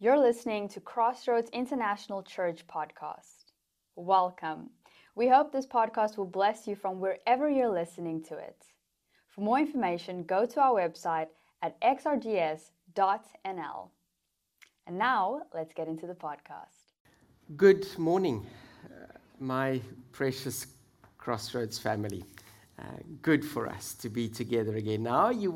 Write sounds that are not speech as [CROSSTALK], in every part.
You're listening to Crossroads International Church podcast. Welcome. We hope this podcast will bless you from wherever you're listening to it. For more information, go to our website at xrgs.nl. And now, let's get into the podcast. Good morning, uh, my precious Crossroads family. Uh, good for us to be together again. Now, you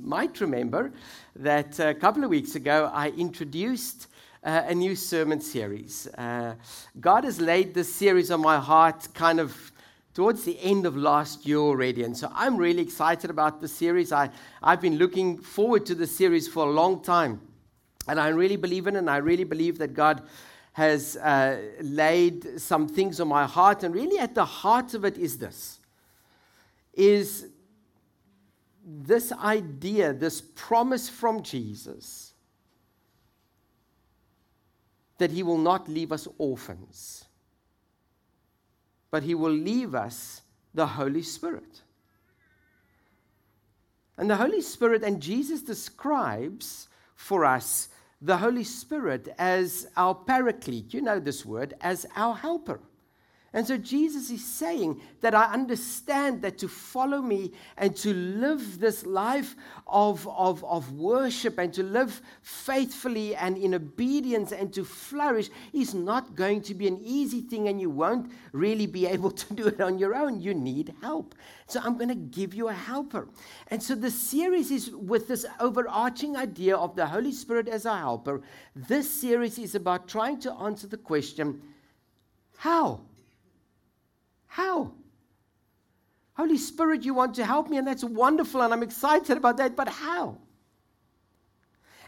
might remember that a couple of weeks ago I introduced uh, a new sermon series. Uh, God has laid this series on my heart kind of towards the end of last year already. And so I'm really excited about the series. I, I've been looking forward to the series for a long time. And I really believe in it, and I really believe that God has uh, laid some things on my heart. And really, at the heart of it is this is this idea, this promise from Jesus that he will not leave us orphans, but he will leave us the Holy Spirit. And the Holy Spirit, and Jesus describes for us the Holy Spirit as our paraclete. You know this word, as our helper. And so Jesus is saying that I understand that to follow me and to live this life of, of, of worship and to live faithfully and in obedience and to flourish is not going to be an easy thing, and you won't really be [LAUGHS] able to do it on your own. You need help. So I'm going to give you a helper. And so the series is with this overarching idea of the Holy Spirit as our helper. This series is about trying to answer the question how? How? Holy Spirit, you want to help me, and that's wonderful, and I'm excited about that, but how?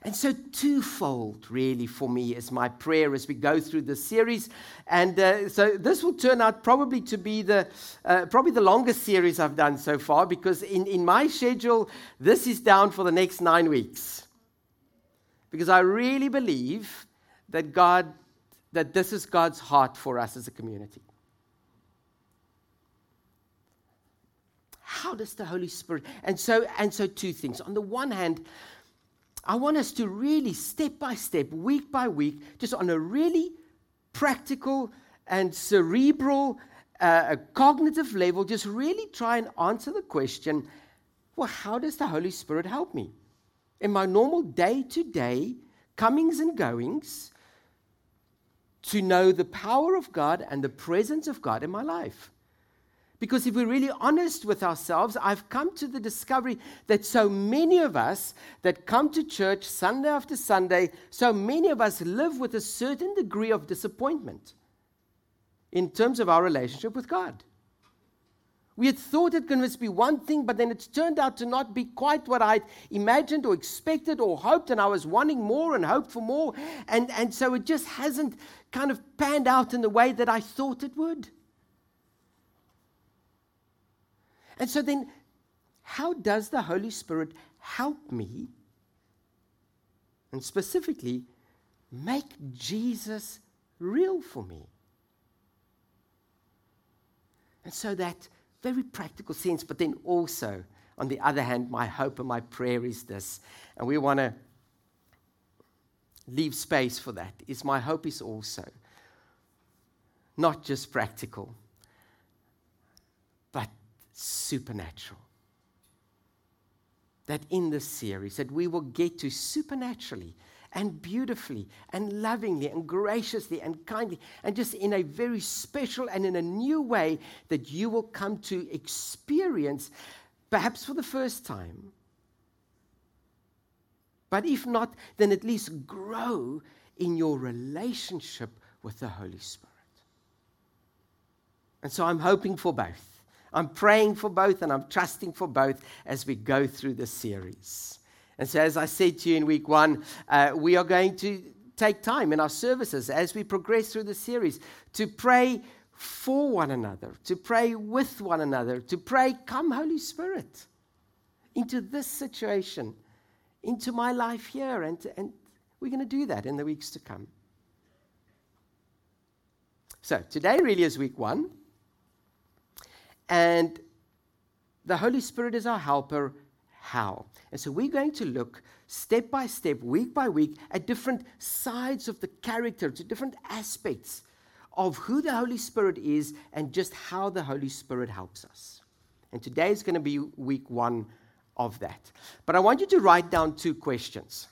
And so, twofold, really, for me, is my prayer as we go through this series. And uh, so, this will turn out probably to be the uh, probably the longest series I've done so far, because in, in my schedule, this is down for the next nine weeks. Because I really believe that God, that this is God's heart for us as a community. How does the Holy Spirit? And so, and so two things. On the one hand, I want us to really step by step, week by week, just on a really practical and cerebral, uh, cognitive level, just really try and answer the question well, how does the Holy Spirit help me? In my normal day to day comings and goings, to know the power of God and the presence of God in my life. Because if we're really honest with ourselves, I've come to the discovery that so many of us that come to church Sunday after Sunday, so many of us live with a certain degree of disappointment in terms of our relationship with God. We had thought it to be one thing, but then it's turned out to not be quite what I'd imagined or expected or hoped, and I was wanting more and hoped for more. And, and so it just hasn't kind of panned out in the way that I thought it would. And so then, how does the Holy Spirit help me? And specifically, make Jesus real for me. And so that very practical sense, but then also, on the other hand, my hope and my prayer is this, and we want to leave space for that, is my hope is also not just practical, but supernatural. That in this series that we will get to supernaturally and beautifully and lovingly and graciously and kindly and just in a very special and in a new way that you will come to experience perhaps for the first time. But if not then at least grow in your relationship with the holy spirit. And so i'm hoping for both I'm praying for both and I'm trusting for both as we go through this series. And so, as I said to you in week one, uh, we are going to take time in our services as we progress through the series to pray for one another, to pray with one another, to pray, Come, Holy Spirit, into this situation, into my life here. And, and we're going to do that in the weeks to come. So, today really is week one. And the Holy Spirit is our helper. how. And so we're going to look step by step, week by week, at different sides of the character, to different aspects of who the Holy Spirit is and just how the Holy Spirit helps us. And today is going to be week one of that. But I want you to write down two questions.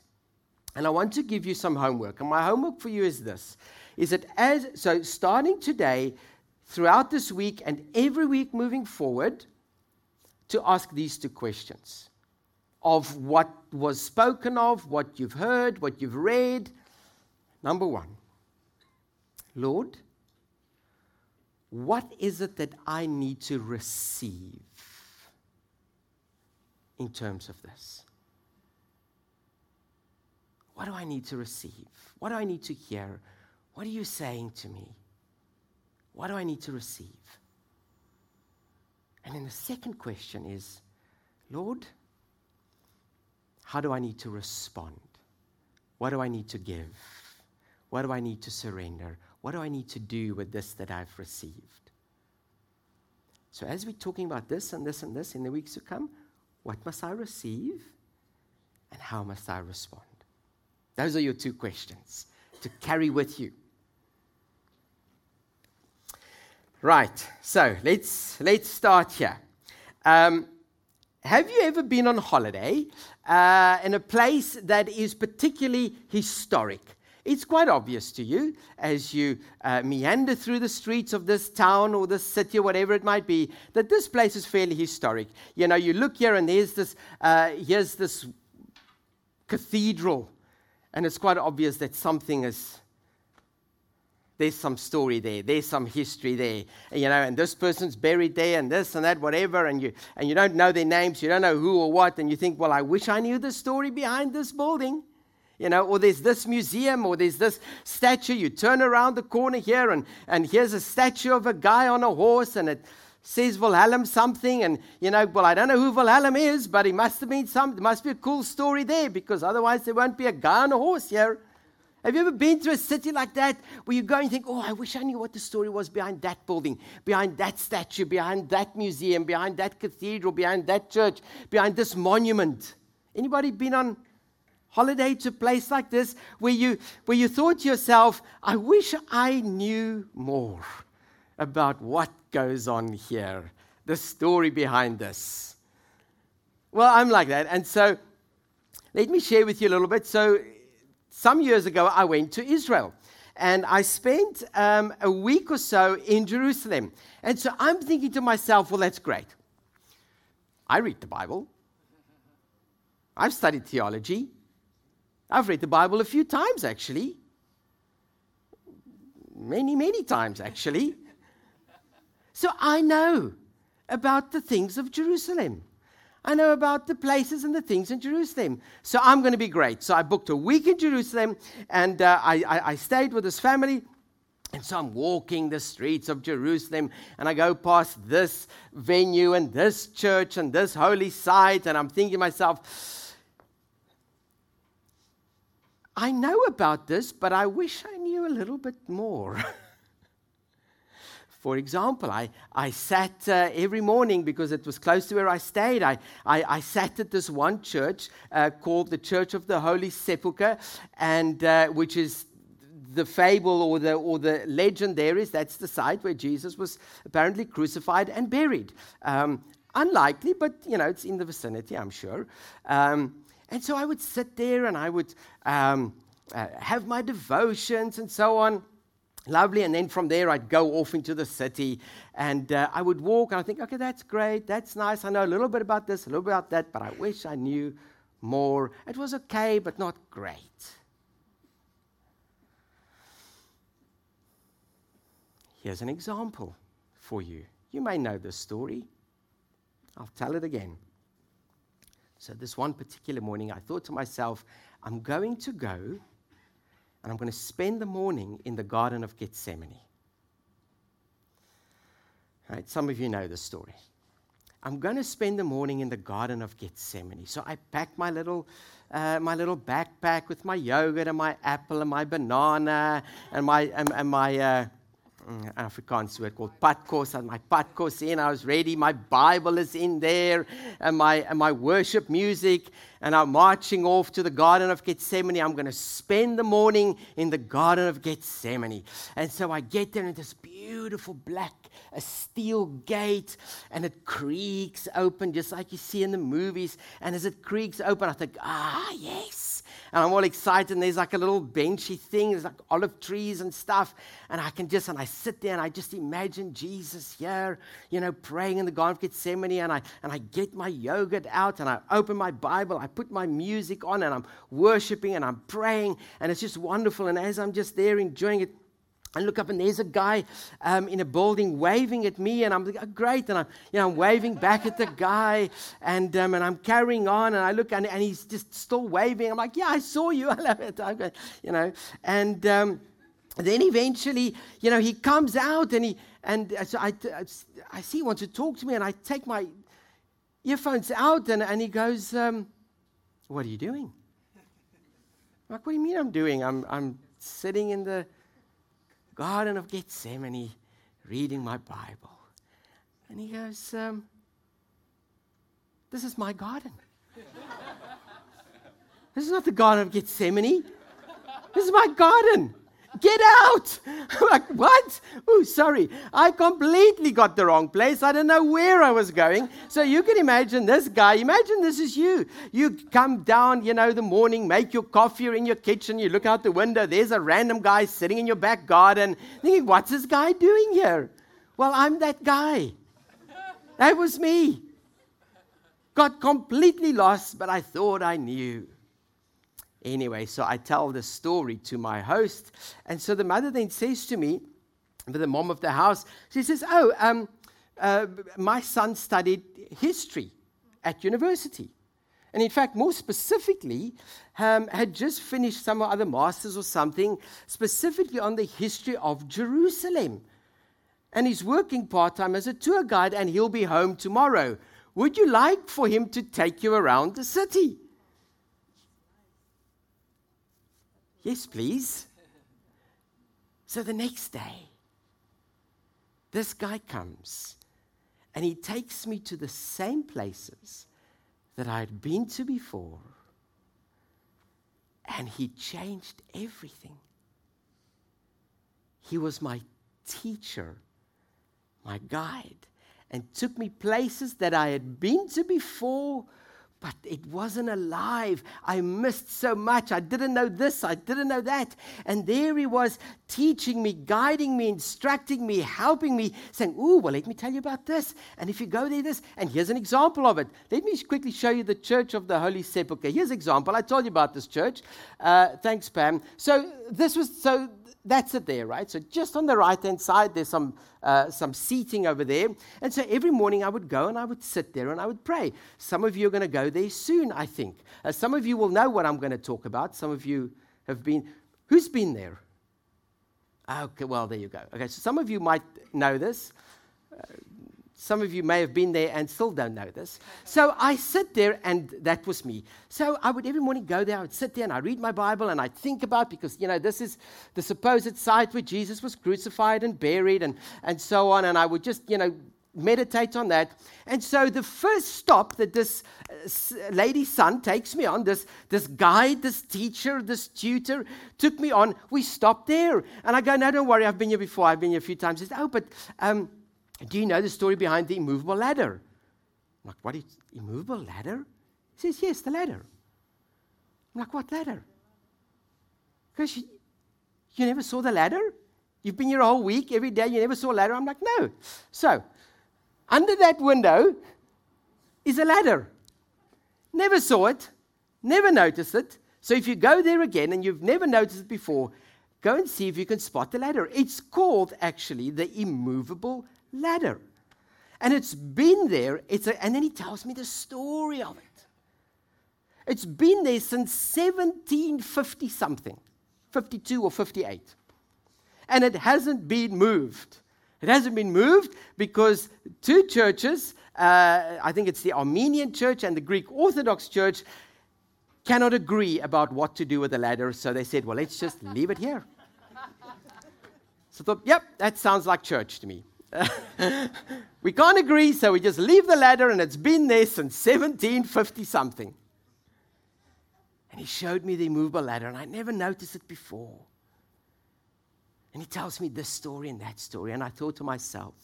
And I want to give you some homework. And my homework for you is this is that as so starting today, throughout this week and every week moving forward, to ask these two questions of what was spoken of, what you've heard, what you've read. Number one, Lord, what is it that I need to receive in terms of this? What do I need to receive? What do I need to hear? What are you saying to me? What do I need to receive? And then the second question is Lord, how do I need to respond? What do I need to give? What do I need to surrender? What do I need to do with this that I've received? So, as we're talking about this and this and this in the weeks to come, what must I receive and how must I respond? Those are your two questions to carry with you. Right, so let's, let's start here. Um, have you ever been on holiday uh, in a place that is particularly historic? It's quite obvious to you as you uh, meander through the streets of this town or this city or whatever it might be that this place is fairly historic. You know, you look here and there's this, uh, here's this cathedral and it's quite obvious that something is, there's some story there, there's some history there, you know, and this person's buried there, and this and that, whatever, and you and you don't know their names, you don't know who or what, and you think, well, I wish I knew the story behind this building, you know, or there's this museum, or there's this statue. You turn around the corner here, and and here's a statue of a guy on a horse, and it says Wilhelm something, and you know, well, I don't know who Wilhelm is, but he must have been some, there must be a cool story there because otherwise there won't be a guy on a horse here. Have you ever been to a city like that where you go and think, oh, I wish I knew what the story was behind that building, behind that statue, behind that museum, behind that cathedral, behind that church, behind this monument? Anybody been on holiday to a place like this where you, where you thought to yourself, I wish I knew more about what goes on here, the story behind this. Well, I'm like that. And so let me share with you a little bit. So, some years ago, I went to Israel and I spent um, a week or so in Jerusalem. And so I'm thinking to myself, well, that's great. I read the Bible, I've studied theology, I've read the Bible a few times actually. Many, many times actually. So I know about the things of Jerusalem. I know about the places and the things in Jerusalem. So I'm going to be great. So I booked a week in Jerusalem and uh, I, I, I stayed with this family. And so I'm walking the streets of Jerusalem and I go past this venue and this church and this holy site. And I'm thinking to myself, I know about this, but I wish I knew a little bit more. [LAUGHS] For example, I, I sat uh, every morning because it was close to where I stayed. I, I, I sat at this one church uh, called the Church of the Holy Sepulchre, and, uh, which is the fable or the, or the legend there is that's the site where Jesus was apparently crucified and buried. Um, unlikely, but you know, it's in the vicinity, I'm sure. Um, and so I would sit there and I would um, uh, have my devotions and so on. Lovely. And then from there, I'd go off into the city and uh, I would walk and I think, okay, that's great. That's nice. I know a little bit about this, a little bit about that, but I wish I knew more. It was okay, but not great. Here's an example for you. You may know this story. I'll tell it again. So, this one particular morning, I thought to myself, I'm going to go and I'm going to spend the morning in the Garden of Gethsemane. Right, some of you know the story. I'm going to spend the morning in the Garden of Gethsemane. So I pack my little, uh, my little backpack with my yogurt and my apple and my banana and my, and, and my, uh, mm, Afrikaans word called padkos. I had my padkos in. I was ready. My Bible is in there, and my and my worship music. And I'm marching off to the Garden of Gethsemane. I'm going to spend the morning in the Garden of Gethsemane. And so I get there, and this beautiful black a steel gate, and it creaks open just like you see in the movies. And as it creaks open, I think, ah, yes and I'm all excited. And there's like a little benchy thing, there's like olive trees and stuff. And I can just, and I sit there and I just imagine Jesus here, you know, praying in the Garden of Gethsemane. And I, and I get my yogurt out and I open my Bible, I put my music on and I'm worshiping and I'm praying. And it's just wonderful. And as I'm just there enjoying it, I look up and there's a guy um, in a building waving at me, and I'm like, oh, great, and I'm, you know, I'm waving back at the guy, and, um, and I'm carrying on, and I look and, and he's just still waving. I'm like, yeah, I saw you, [LAUGHS] I love it, I'm you know, and um, then eventually, you know, he comes out and he and so I, I see he wants to talk to me, and I take my earphones out, and, and he goes, um, "What are you doing?" I'm like, what do you mean I'm doing? I'm I'm sitting in the Garden of Gethsemane reading my Bible. And he goes, um, This is my garden. this is not the Garden of Gethsemane. This is my garden. Get out! [LAUGHS] I'm like, what? Oh, sorry. I completely got the wrong place. I don't know where I was going. So you can imagine this guy. Imagine this is you. You come down, you know, the morning, make your coffee, you're in your kitchen, you look out the window, there's a random guy sitting in your back garden, thinking, what's this guy doing here? Well, I'm that guy. That was me. Got completely lost, but I thought I knew. Anyway, so I tell the story to my host. And so the mother then says to me, the mom of the house, she says, Oh, um, uh, my son studied history at university. And in fact, more specifically, um, had just finished some other masters or something, specifically on the history of Jerusalem. And he's working part time as a tour guide, and he'll be home tomorrow. Would you like for him to take you around the city? Yes, please. So the next day, this guy comes and he takes me to the same places that I had been to before. And he changed everything. He was my teacher, my guide, and took me places that I had been to before but it wasn't alive. I missed so much. I didn't know this, I didn't know that. And there he was teaching me, guiding me, instructing me, helping me, saying, Ooh, well, let me tell you about this. And if you go there, this, and here's an example of it. Let me quickly show you the Church of the Holy Sepulchre. Here's an example. I told you about this church. Uh, thanks, Pam. So this was, so that's it there, right? So just on the right hand side, there's some, uh, some seating over there. And so every morning I would go and I would sit there and I would pray. Some of you are going to go there soon, I think. Uh, some of you will know what I'm going to talk about. Some of you have been. Who's been there? Okay, well, there you go. Okay, so some of you might know this. Uh, some of you may have been there and still don't know this. So I sit there, and that was me. So I would every morning go there, I would sit there and I read my Bible and I'd think about, because, you know, this is the supposed site where Jesus was crucified and buried and, and so on. And I would just, you know, meditate on that. And so the first stop that this uh, lady's son takes me on, this, this guide, this teacher, this tutor took me on, we stopped there. And I go, no, don't worry, I've been here before, I've been here a few times. He says, oh, but um, do you know the story behind the immovable ladder? I'm like, what is immovable ladder? He says, Yes, the ladder. I'm like, what ladder? Because you, you never saw the ladder? You've been here a whole week, every day, you never saw a ladder? I'm like, no. So, under that window is a ladder. Never saw it, never noticed it. So if you go there again and you've never noticed it before, go and see if you can spot the ladder. It's called actually the immovable ladder. And it's been there, it's a, and then he tells me the story of it. It's been there since 1750 something, 52 or 58. And it hasn't been moved. It hasn't been moved because two churches, uh, I think it's the Armenian church and the Greek Orthodox church, cannot agree about what to do with the ladder. So they said, well, let's just leave it here. [LAUGHS] So I thought, yep, that sounds like church to me. [LAUGHS] we can't agree, so we just leave the ladder, and it's been there since 1750 something. And he showed me the immovable ladder, and I never noticed it before. And he tells me this story and that story, and I thought to myself,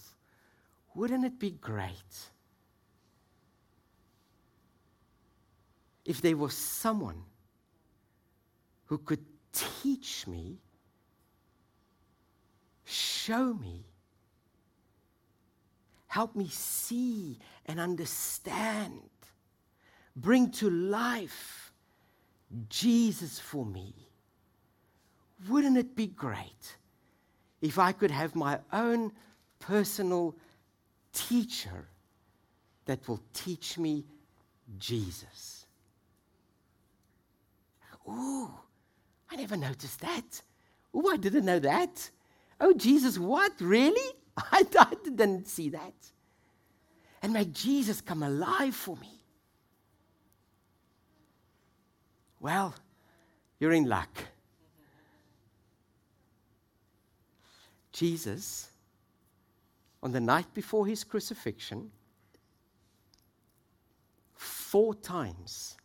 wouldn't it be great if there was someone who could teach me, show me, help me see and understand, bring to life Jesus for me. Wouldn't it be great if I could have my own personal teacher that will teach me Jesus? Ooh, I never noticed that. Oh, I didn't know that. Oh, Jesus, what? Really? [LAUGHS] I, I didn't see that. And make Jesus come alive for me. Well, you're in luck. Jesus, on the night before his crucifixion, four times,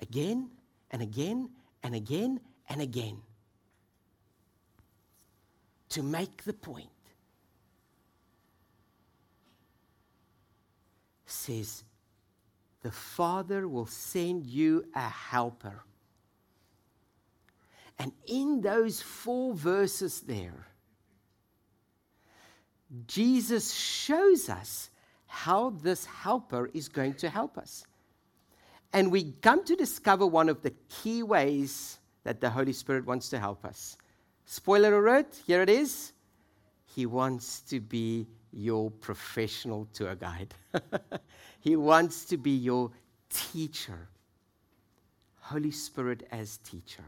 again and again and again and again to make the point. Says, the Father will send you a helper. And in those four verses there, Jesus shows us how this helper is going to help us. And we come to discover one of the key ways that the Holy Spirit wants to help us. Spoiler alert, here it is. He wants to be your professional tour guide, [LAUGHS] he wants to be your teacher. Holy Spirit as teacher.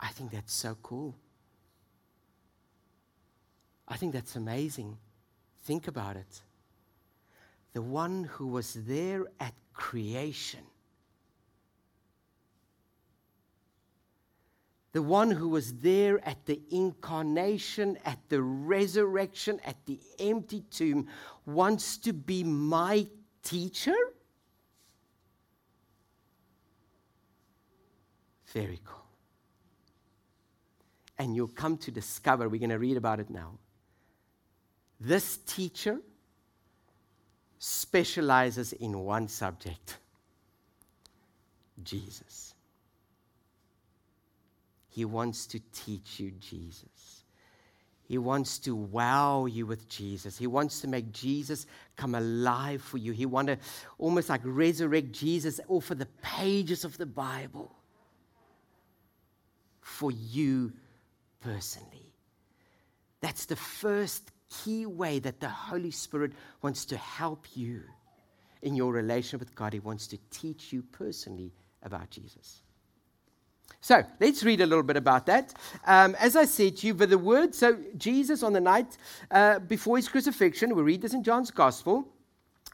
I think that's so cool. I think that's amazing. Think about it. The one who was there at creation. The one who was there at the incarnation, at the resurrection, at the empty tomb, wants to be my teacher? Very cool. And you'll come to discover, we're going to read about it now. This teacher specializes in one subject Jesus. He wants to teach you Jesus. He wants to wow you with Jesus. He wants to make Jesus come alive for you. He wants to almost like resurrect Jesus off of the pages of the Bible for you personally. That's the first key way that the Holy Spirit wants to help you in your relationship with God. He wants to teach you personally about Jesus. So let's read a little bit about that. Um, as I said to you, for the word, so Jesus on the night uh, before his crucifixion, we read this in John's Gospel,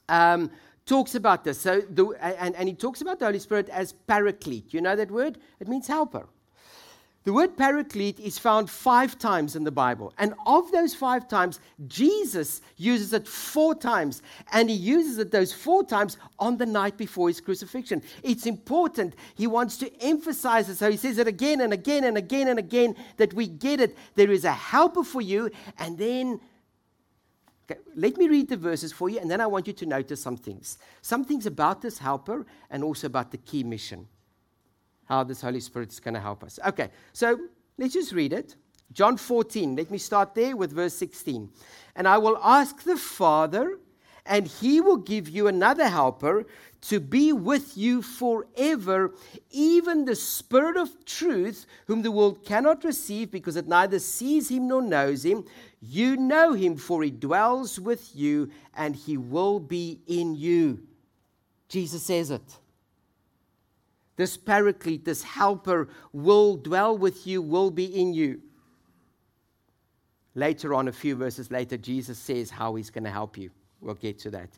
um, talks about this. So the, and, and he talks about the Holy Spirit as paraclete. You know that word? It means helper. The word paraclete is found five times in the Bible. And of those five times, Jesus uses it four times. And he uses it those four times on the night before his crucifixion. It's important. He wants to emphasize it. So he says it again and again and again and again that we get it. There is a helper for you. And then Okay, let me read the verses for you, and then I want you to notice some things. Some things about this helper and also about the key mission how this Holy Spirit is going to help us. Okay, so let's just read it. John 14, let me start there with verse 16. And I will ask the Father, and he will give you another helper to be with you forever, even the Spirit of truth, whom the world cannot receive because it neither sees him nor knows him. You know him, for he dwells with you, and he will be in you. Jesus says it. This paraclete, this helper, will dwell with you, will be in you. Later on, a few verses later, Jesus says how he's going to help you. We'll get to that.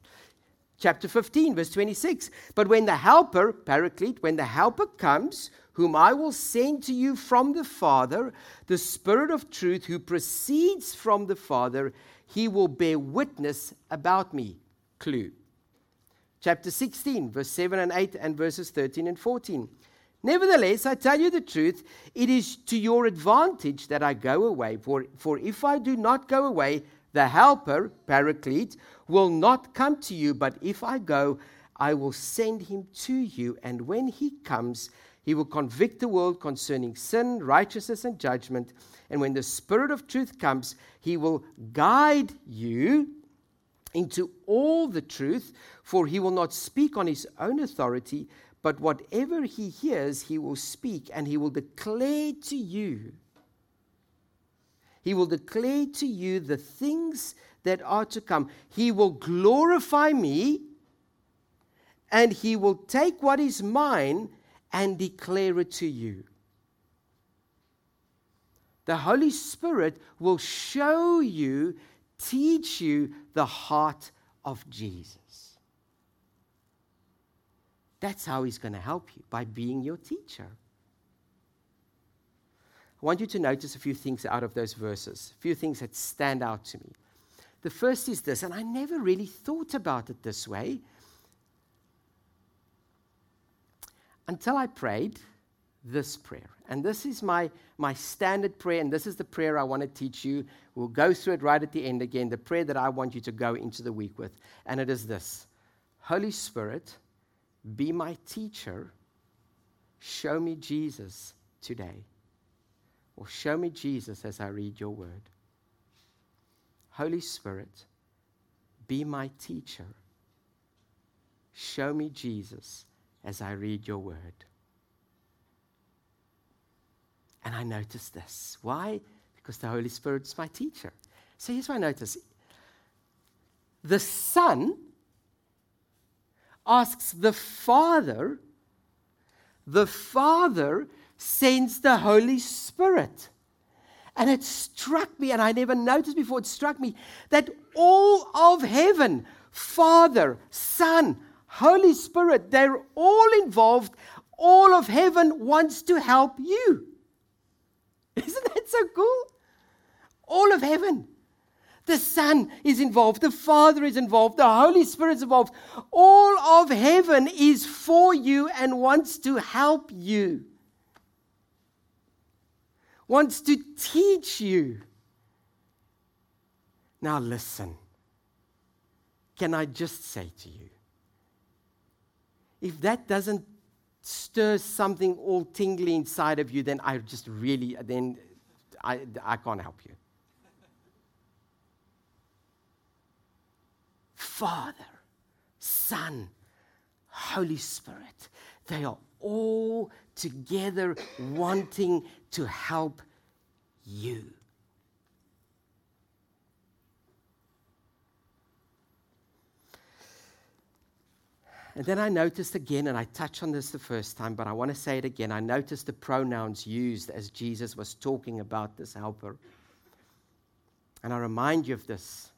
Chapter 15, verse 26. But when the helper, paraclete, when the helper comes, whom I will send to you from the Father, the Spirit of truth who proceeds from the Father, he will bear witness about me. Clue. Chapter 16, verse 7 and 8, and verses 13 and 14. Nevertheless, I tell you the truth, it is to your advantage that I go away. For, for if I do not go away, the Helper, Paraclete, will not come to you, but if I go, I will send him to you. And when he comes, he will convict the world concerning sin, righteousness, and judgment. And when the Spirit of truth comes, he will guide you into all the truth, for he will not speak on his own authority, but whatever he hears, he will speak, and he will declare to you. He will declare to you the things that are to come. He will glorify me, and he will take what is mine and declare it to you. The Holy Spirit will show you, teach you the heart of Jesus. That's how He's going to help you, by being your teacher. I want you to notice a few things out of those verses, a few things that stand out to me. The first is this, and I never really thought about it this way until I prayed this prayer. And this is my, my standard prayer, and this is the prayer I want to teach you. We'll go through it right at the end again, the prayer that I want you to go into the week with. And it is this Holy Spirit, be my teacher. Show me Jesus today. Or show me Jesus as I read your word. Holy Spirit, be my teacher. Show me Jesus as I read your word. And I noticed this. Why? Because the Holy Spirit is my teacher. So here's what I notice the Son asks the Father, the Father sends the Holy Spirit. And it struck me, and I never noticed before, it struck me that all of heaven, Father, Son, Holy Spirit, they're all involved. All of heaven wants to help you. [LAUGHS] Isn't that so cool? All of heaven. The Son is involved, the Father is involved, the Holy Spirit is involved. All of heaven is for you and wants to help you, wants to teach you. Now, listen. Can I just say to you, if that doesn't stir something all tingly inside of you, then I just really, then I, I can't help you. Father, Son, Holy Spirit, they are all together wanting to help you. And then I noticed again, and I touched on this the first time, but I want to say it again. I noticed the pronouns used as Jesus was talking about this helper. And I remind you of this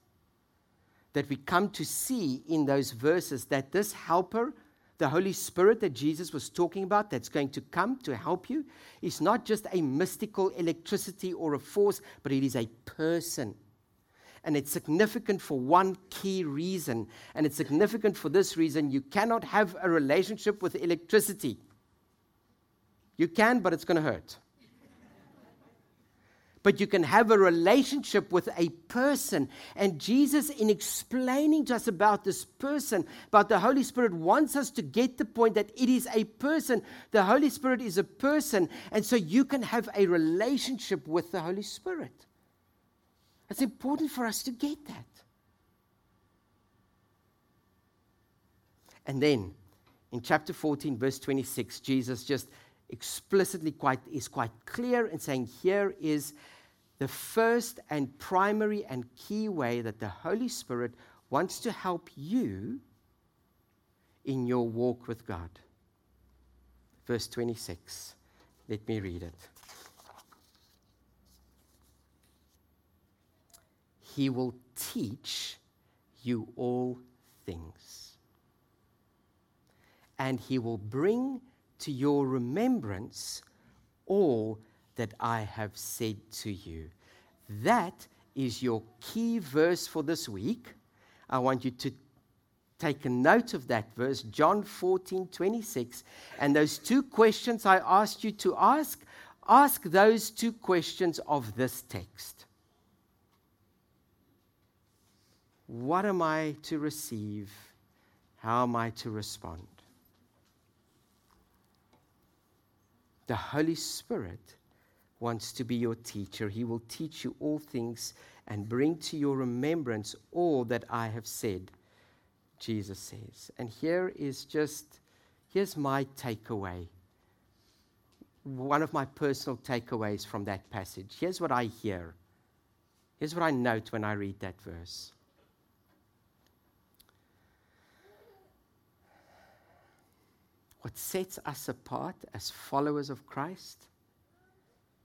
that we come to see in those verses that this helper, the Holy Spirit that Jesus was talking about, that's going to come to help you, is not just a mystical electricity or a force, but it is a person and it's significant for one key reason. And it's significant for this reason you cannot have a relationship with electricity. You can, but it's going to hurt. but you can have a relationship with a person. And Jesus, in explaining to us about this person, about the Holy Spirit, wants us to get the point that it is a person. The Holy Spirit is a person. And so you can have a relationship with the Holy Spirit. It's important for us to get that. And then in chapter 14, verse 26, Jesus just explicitly quite, is quite clear in saying, Here is the first and primary and key way that the Holy Spirit wants to help you in your walk with God. Verse 26. Let me read it. He will teach you all things. And He will bring to your remembrance all that I have said to you. That is your key verse for this week. I want you to take a note of that verse, John 14, 26. And those two questions I asked you to ask, ask those two questions of this text. What am I to receive? How am I to respond? The Holy Spirit wants to be your teacher. He will teach you all things and bring to your remembrance all that I have said, Jesus says. And here is just, here's my takeaway. One of my personal takeaways from that passage. Here's what I hear. Here's what I note when I read that verse. What sets us apart as followers of Christ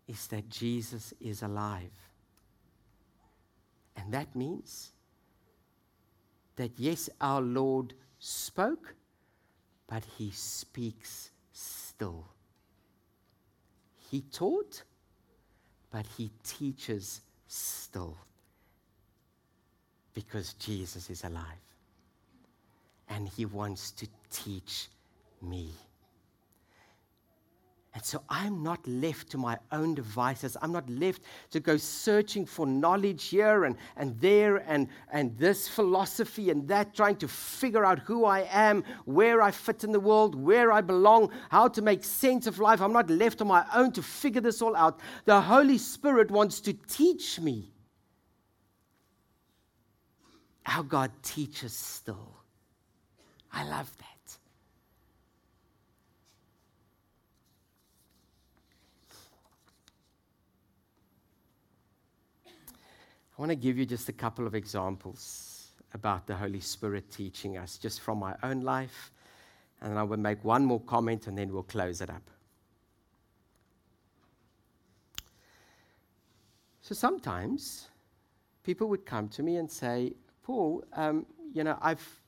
is that Jesus is alive. And that means that yes, our Lord spoke, but he speaks still. He taught, but he teaches still. Because Jesus is alive. And he wants to teach me. And so I'm not left to my own devices. I'm not left to go searching for knowledge here and, and there and, and this philosophy and that, trying to figure out who I am, where I fit in the world, where I belong, how to make sense of life. I'm not left on my own to figure this all out. The Holy Spirit wants to teach me how God teaches still. I love that. I want to give you just a couple of examples about the Holy Spirit teaching us, just from my own life. And I will make one more comment and then we'll close it up. So sometimes people would come to me and say, Paul, um, you know, I've,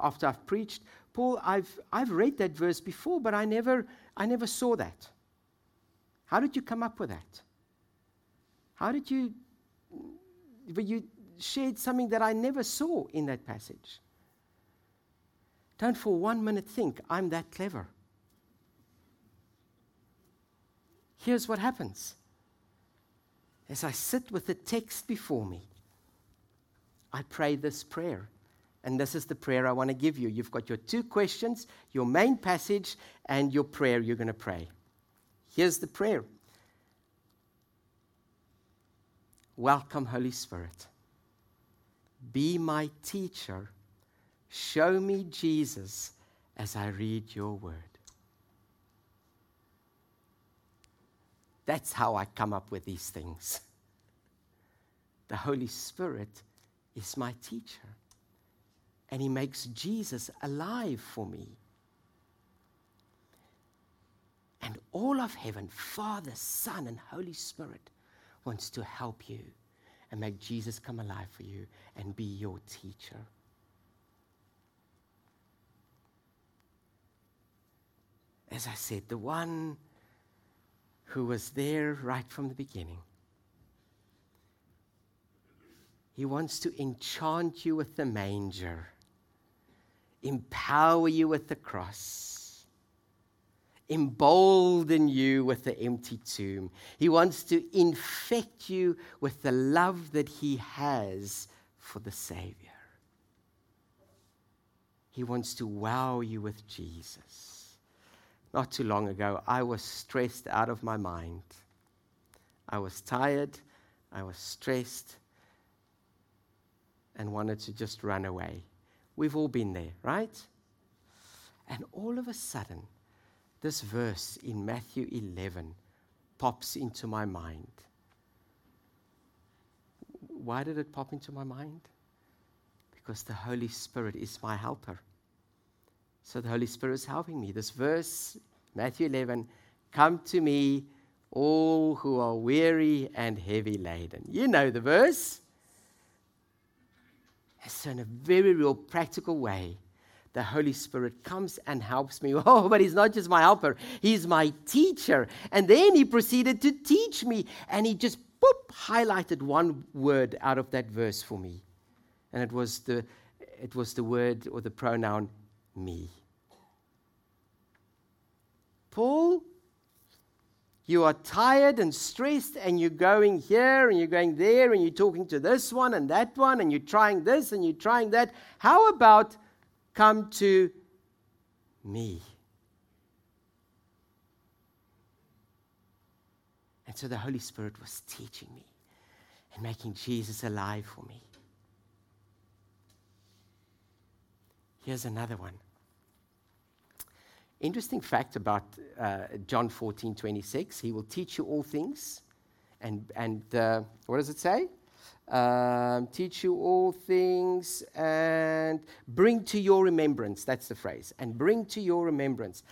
after I've preached, Paul, I've, I've read that verse before, but I never, I never saw that. How did you come up with that? How did you but you shared something that I never saw in that passage. Don't for one minute think I'm that clever. Here's what happens as I sit with the text before me, I pray this prayer. And this is the prayer I want to give you. You've got your two questions, your main passage, and your prayer you're going to pray. Here's the prayer Welcome, Holy Spirit. Be my teacher. Show me Jesus as I read your word. That's how I come up with these things. The Holy Spirit is my teacher, and He makes Jesus alive for me. And all of heaven, Father, Son, and Holy Spirit wants to help you and make Jesus come alive for you and be your teacher. As I said, the one who was there right from the beginning. He wants to enchant you with the manger, empower you with the cross embolden you with the empty tomb. He wants to infect you with the love that He has for the Savior. He wants to wow you with Jesus. Not too long ago, I was stressed out of my mind. I was tired, I was stressed, and wanted to just run away. We've all been there, right? And all of a sudden, this verse in Matthew 11 pops into my mind. Why did it pop into my mind? Because the Holy Spirit is my helper. So the Holy Spirit is helping me. This verse, Matthew 11, come to me, all who are weary and heavy laden. You know the verse. So, in a very real practical way, the Holy Spirit comes and helps me. [LAUGHS] Oh, but He's not just my helper, He's my teacher. And then He proceeded to teach me, and He just boop, highlighted one word out of that verse for me. And it was the, it was the word or the pronoun me. Paul, you are tired and stressed, and you're going here and you're going there, and you're talking to this one and that one, and you're trying this and you're trying that. How about come to me? And so the Holy Spirit was teaching me and making Jesus alive for me. Here's another one. Interesting fact about uh, John 14 26. He will teach you all things. And, and uh, what does it say? Um, teach you all things and bring to your remembrance. That's the phrase. And bring to your remembrance.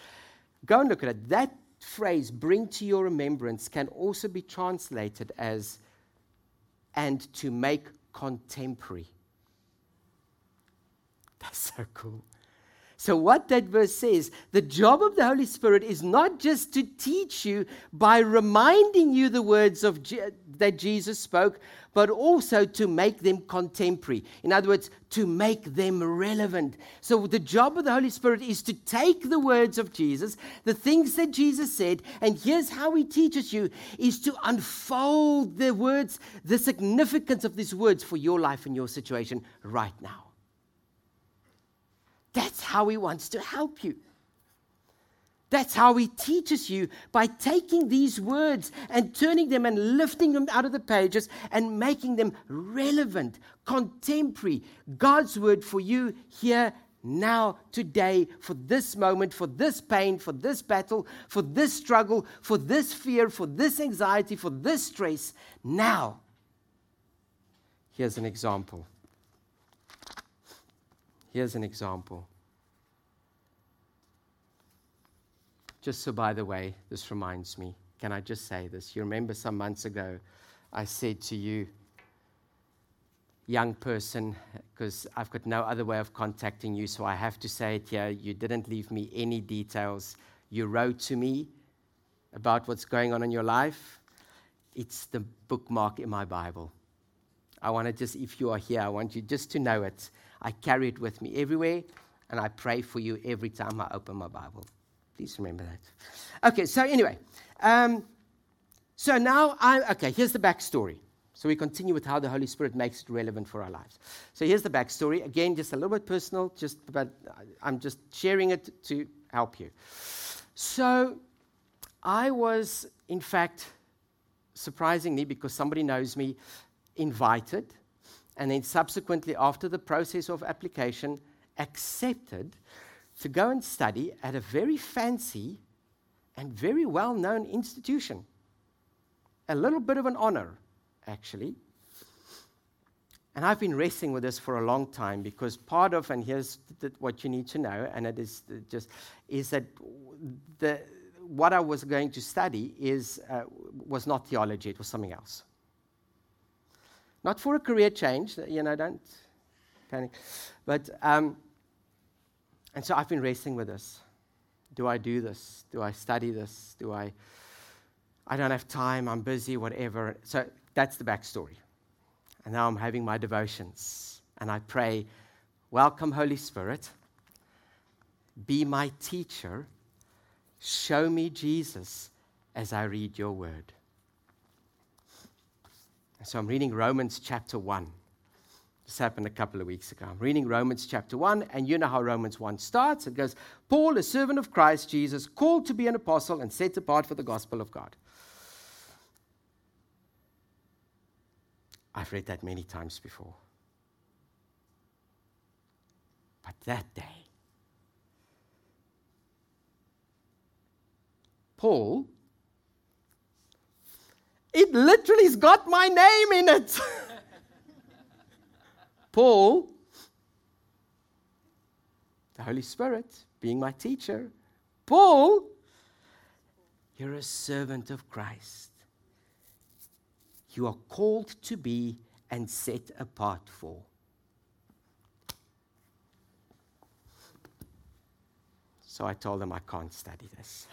Go and look at it. That phrase, bring to your remembrance, can also be translated as and to make contemporary. That's so cool. So, what that verse says, the job of the Holy Spirit is not just to teach you by reminding you the words of Je- that Jesus spoke, but also to make them contemporary. In other words, to make them relevant. So, the job of the Holy Spirit is to take the words of Jesus, the things that Jesus said, and here's how he teaches you is to unfold the words, the significance of these words for your life and your situation right now. That's how He wants to help you. That's how He teaches you by taking these words and turning them and lifting them out of the pages and making them relevant, contemporary, God's word for you here now, today, for this moment, for this pain, for this battle, for this struggle, for this fear, for this anxiety, for this stress. Now, here's an example. Here's an example. Just so, by the way, this reminds me, can I just say this? You remember some months ago, I said to you, young person, because I've got no other way of contacting you, so I have to say it here. You didn't leave me any details. You wrote to me about what's going on in your life. It's the bookmark in my Bible. I want to just, if you are here, I want you just to know it. I carry it with me everywhere, and I pray for you every time I open my Bible. Please remember that. Okay, so anyway, um, so now I, okay, here's the backstory. So we continue with how the Holy Spirit makes it relevant for our lives. So here's the backstory. Again, just a little bit personal, just but I'm just sharing it to help you. So I was, in fact, surprisingly, because somebody knows me, invited and then subsequently, after the process of application, accepted to go and study at a very fancy and very well known institution. A little bit of an honor, actually. And I've been wrestling with this for a long time because part of, and here's what you need to know, and it is just, is that the, what I was going to study is, uh, was not theology, it was something else. Not for a career change, you know, don't panic. But, um, and so I've been wrestling with this. Do I do this? Do I study this? Do I, I don't have time, I'm busy, whatever. So that's the backstory. And now I'm having my devotions. And I pray, Welcome, Holy Spirit. Be my teacher. Show me Jesus as I read your word. So I'm reading Romans chapter 1. This happened a couple of weeks ago. I'm reading Romans chapter 1, and you know how Romans 1 starts. It goes, Paul, a servant of Christ Jesus, called to be an apostle and set apart for the gospel of God. I've read that many times before. But that day, Paul it literally's got my name in it. [LAUGHS] Paul, the Holy Spirit being my teacher, Paul, you're a servant of Christ. You are called to be and set apart for. So I told them I can't study this.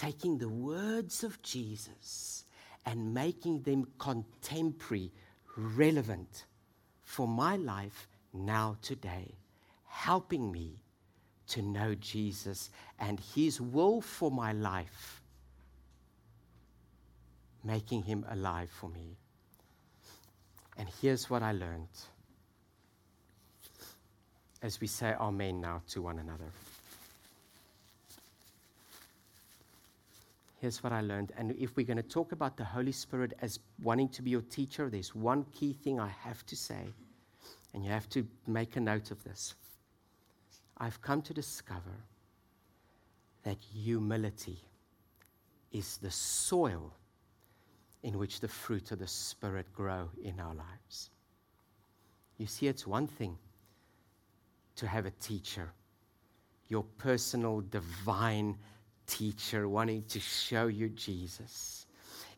Taking the words of Jesus and making them contemporary, relevant for my life now, today, helping me to know Jesus and His will for my life, making Him alive for me. And here's what I learned as we say Amen now to one another. Here's what I learned. And if we're going to talk about the Holy Spirit as wanting to be your teacher, there's one key thing I have to say. And you have to make a note of this. I've come to discover that humility is the soil in which the fruit of the Spirit grow in our lives. You see, it's one thing to have a teacher, your personal divine teacher wanting to show you Jesus.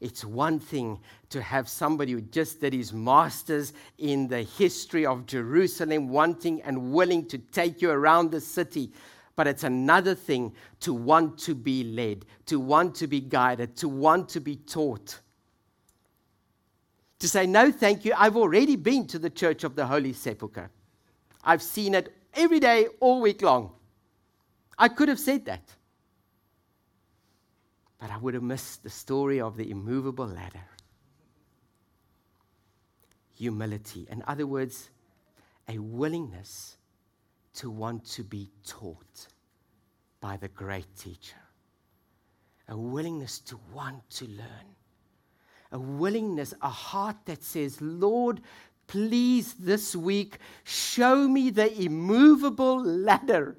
It's one thing to have somebody who just did his master's in the history of Jerusalem, wanting and willing to take you around the city. But it's another thing to want to be led, to want to be guided, to want to be taught. To say, no, thank you, I've already been to the Church of the Holy Sepulchre. I've seen it every day, all week long. I could have said that. But I would have missed the story of the immovable ladder. Humility. In other words, a willingness to want to be taught by the great teacher. A willingness to want to learn. A willingness, a heart that says, Lord, please this week show me the immovable ladder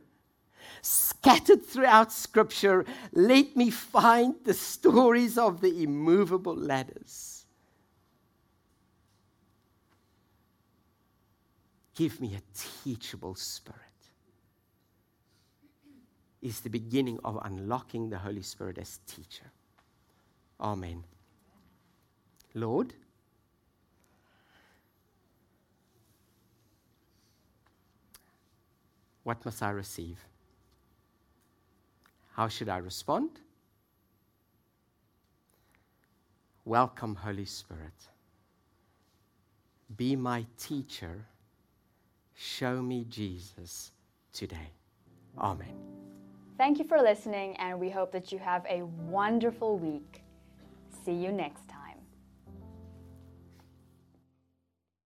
scattered throughout Scripture, let me find the stories of the immovable ladders. Give me a teachable spirit. Is the beginning of unlocking the Holy Spirit as teacher. Amen. Lord, what must I receive? How should I respond? Welcome, Holy Spirit. Be my teacher. Show me Jesus today. Amen. Thank you for listening, and we hope that you have a wonderful week. See you next time.